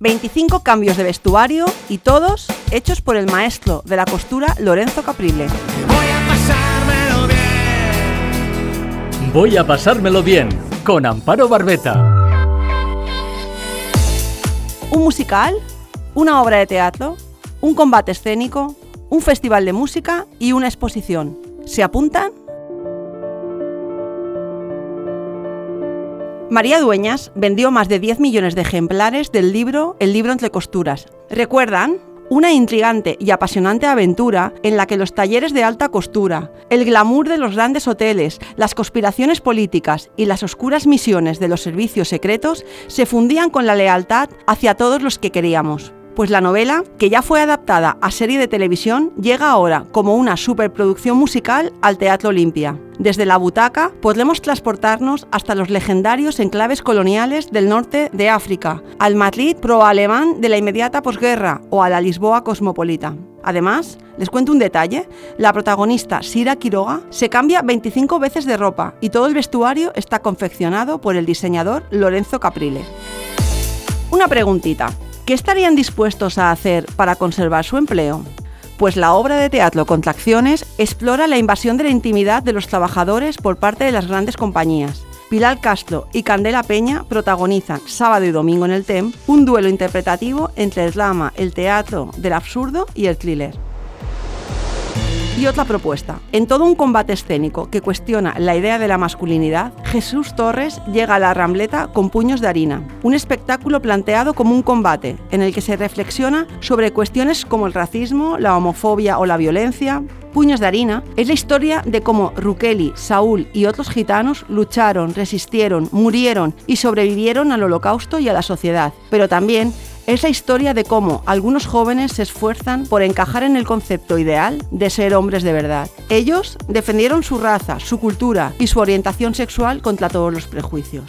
25 cambios de vestuario y todos hechos por el maestro de la costura Lorenzo Caprile. Voy a pasármelo bien. Voy a pasármelo bien con Amparo Barbeta. Un musical, una obra de teatro, un combate escénico, un festival de música y una exposición. ¿Se apuntan? María Dueñas vendió más de 10 millones de ejemplares del libro El libro entre costuras. ¿Recuerdan? Una intrigante y apasionante aventura en la que los talleres de alta costura, el glamour de los grandes hoteles, las conspiraciones políticas y las oscuras misiones de los servicios secretos se fundían con la lealtad hacia todos los que queríamos. Pues la novela, que ya fue adaptada a serie de televisión, llega ahora como una superproducción musical al Teatro Olimpia. Desde la butaca podremos transportarnos hasta los legendarios enclaves coloniales del norte de África, al Madrid pro-alemán de la inmediata posguerra o a la Lisboa cosmopolita. Además, les cuento un detalle, la protagonista Sira Quiroga se cambia 25 veces de ropa y todo el vestuario está confeccionado por el diseñador Lorenzo Caprile. Una preguntita. ¿Qué estarían dispuestos a hacer para conservar su empleo? Pues la obra de teatro Contracciones explora la invasión de la intimidad de los trabajadores por parte de las grandes compañías. Pilar Castro y Candela Peña protagonizan sábado y domingo en el TEM un duelo interpretativo entre el drama, el teatro del absurdo y el thriller. Y otra propuesta. En todo un combate escénico que cuestiona la idea de la masculinidad, Jesús Torres llega a la Rambleta con puños de harina, un espectáculo planteado como un combate, en el que se reflexiona sobre cuestiones como el racismo, la homofobia o la violencia. Puños de harina es la historia de cómo Rukeli, Saúl y otros gitanos lucharon, resistieron, murieron y sobrevivieron al holocausto y a la sociedad, pero también es la historia de cómo algunos jóvenes se esfuerzan por encajar en el concepto ideal de ser hombres de verdad. Ellos defendieron su raza, su cultura y su orientación sexual contra todos los prejuicios.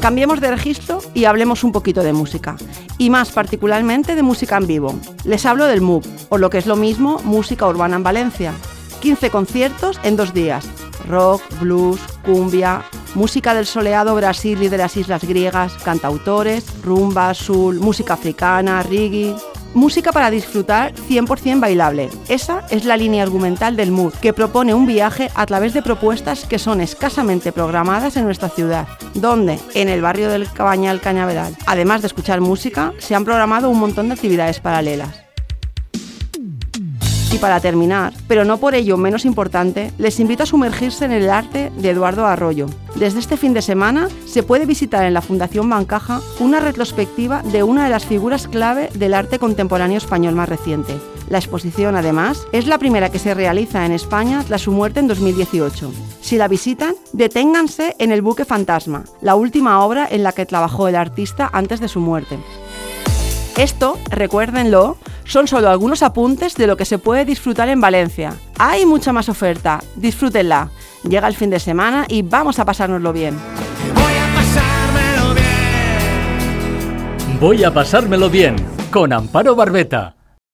Cambiemos de registro y hablemos un poquito de música, y más particularmente de música en vivo. Les hablo del MUB, o lo que es lo mismo, música urbana en Valencia. 15 conciertos en dos días. Rock, blues, cumbia, música del soleado Brasil y de las islas griegas, cantautores, rumba, soul, música africana, reggae. Música para disfrutar 100% bailable. Esa es la línea argumental del MUD, que propone un viaje a través de propuestas que son escasamente programadas en nuestra ciudad. donde En el barrio del Cabañal Cañaveral. Además de escuchar música, se han programado un montón de actividades paralelas. Y para terminar, pero no por ello menos importante, les invito a sumergirse en el arte de Eduardo Arroyo. Desde este fin de semana se puede visitar en la Fundación Bancaja una retrospectiva de una de las figuras clave del arte contemporáneo español más reciente. La exposición, además, es la primera que se realiza en España tras su muerte en 2018. Si la visitan, deténganse en El buque fantasma, la última obra en la que trabajó el artista antes de su muerte. Esto, recuérdenlo, son solo algunos apuntes de lo que se puede disfrutar en Valencia. Hay mucha más oferta, disfrútenla. Llega el fin de semana y vamos a pasárnoslo bien. Voy a pasármelo bien. Voy a pasármelo bien con Amparo Barbeta.